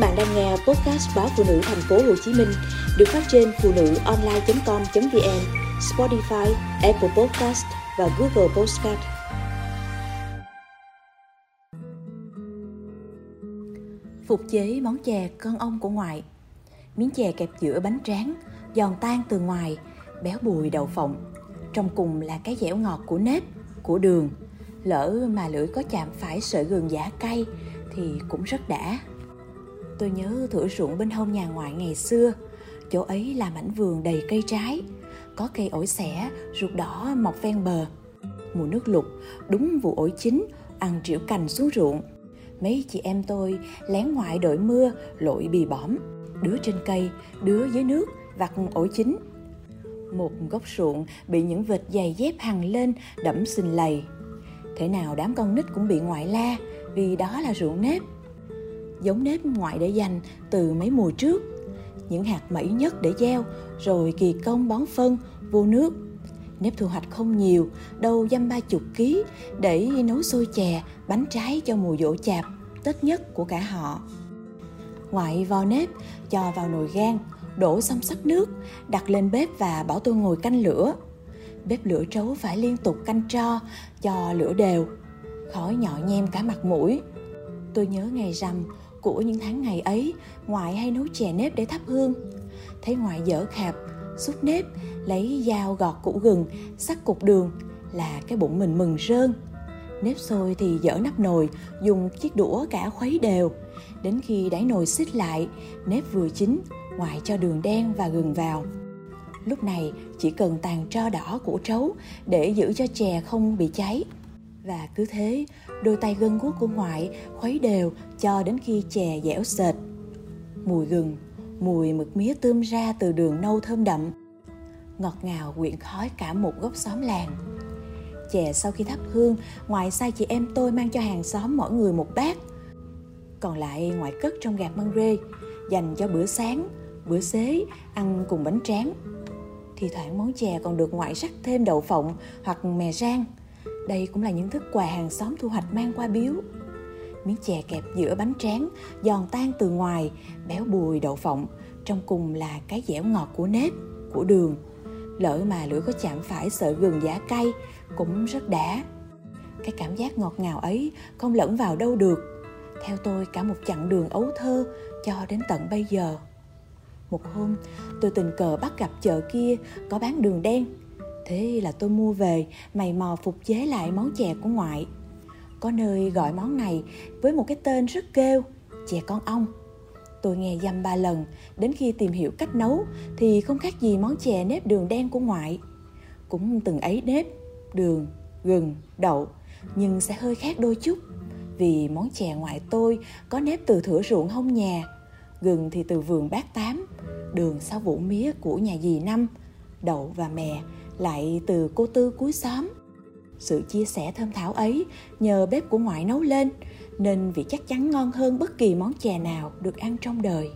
bạn đang nghe podcast báo phụ nữ thành phố Hồ Chí Minh được phát trên phụ nữ online.com.vn, Spotify, Apple Podcast và Google Podcast. Phục chế món chè con ông của ngoại Miếng chè kẹp giữa bánh tráng, giòn tan từ ngoài, béo bùi đậu phộng. Trong cùng là cái dẻo ngọt của nếp, của đường. Lỡ mà lưỡi có chạm phải sợi gừng giả cay thì cũng rất đã. Tôi nhớ thửa ruộng bên hông nhà ngoại ngày xưa, chỗ ấy là mảnh vườn đầy cây trái, có cây ổi xẻ, ruột đỏ mọc ven bờ. Mùa nước lụt, đúng vụ ổi chín, ăn triệu cành xuống ruộng. Mấy chị em tôi lén ngoại đội mưa, lội bì bõm, đứa trên cây, đứa dưới nước, vặt ổi chín. Một gốc ruộng bị những vệt giày dép hằng lên đẫm xình lầy. Thế nào đám con nít cũng bị ngoại la vì đó là ruộng nếp giống nếp ngoại để dành từ mấy mùa trước. Những hạt mẩy nhất để gieo, rồi kỳ công bón phân, vô nước. Nếp thu hoạch không nhiều, đâu dăm ba chục ký, để nấu xôi chè, bánh trái cho mùa dỗ chạp, tết nhất của cả họ. Ngoại vo nếp, cho vào nồi gan đổ xong sắc nước, đặt lên bếp và bảo tôi ngồi canh lửa. Bếp lửa trấu phải liên tục canh tro, cho lửa đều. Khói nhỏ nhem cả mặt mũi tôi nhớ ngày rằm của những tháng ngày ấy, ngoại hay nấu chè nếp để thắp hương. Thấy ngoại dở khạp, xúc nếp, lấy dao gọt củ gừng, sắc cục đường là cái bụng mình mừng rơn. Nếp sôi thì dở nắp nồi, dùng chiếc đũa cả khuấy đều. Đến khi đáy nồi xích lại, nếp vừa chín, ngoại cho đường đen và gừng vào. Lúc này chỉ cần tàn tro đỏ của trấu để giữ cho chè không bị cháy và cứ thế, đôi tay gân guốc của ngoại khuấy đều cho đến khi chè dẻo sệt mùi gừng, mùi mực mía tươm ra từ đường nâu thơm đậm. Ngọt ngào quyện khói cả một góc xóm làng. Chè sau khi thắp hương, ngoại sai chị em tôi mang cho hàng xóm mỗi người một bát. Còn lại ngoại cất trong gạt măng rê, dành cho bữa sáng, bữa xế, ăn cùng bánh tráng. Thì thoảng món chè còn được ngoại rắc thêm đậu phộng hoặc mè rang đây cũng là những thức quà hàng xóm thu hoạch mang qua biếu. Miếng chè kẹp giữa bánh tráng, giòn tan từ ngoài, béo bùi đậu phộng, trong cùng là cái dẻo ngọt của nếp, của đường. Lỡ mà lưỡi có chạm phải sợi gừng giả cay, cũng rất đã. Cái cảm giác ngọt ngào ấy không lẫn vào đâu được. Theo tôi, cả một chặng đường ấu thơ cho đến tận bây giờ. Một hôm, tôi tình cờ bắt gặp chợ kia có bán đường đen thế là tôi mua về, mày mò phục chế lại món chè của ngoại. Có nơi gọi món này với một cái tên rất kêu, chè con ong. Tôi nghe dăm ba lần, đến khi tìm hiểu cách nấu thì không khác gì món chè nếp đường đen của ngoại. Cũng từng ấy nếp, đường, gừng, đậu, nhưng sẽ hơi khác đôi chút. Vì món chè ngoại tôi có nếp từ thửa ruộng hông nhà, gừng thì từ vườn bát tám, đường sau vụ mía của nhà dì năm đậu và mè, lại từ cô tư cuối xóm. Sự chia sẻ thơm thảo ấy nhờ bếp của ngoại nấu lên, nên vị chắc chắn ngon hơn bất kỳ món chè nào được ăn trong đời.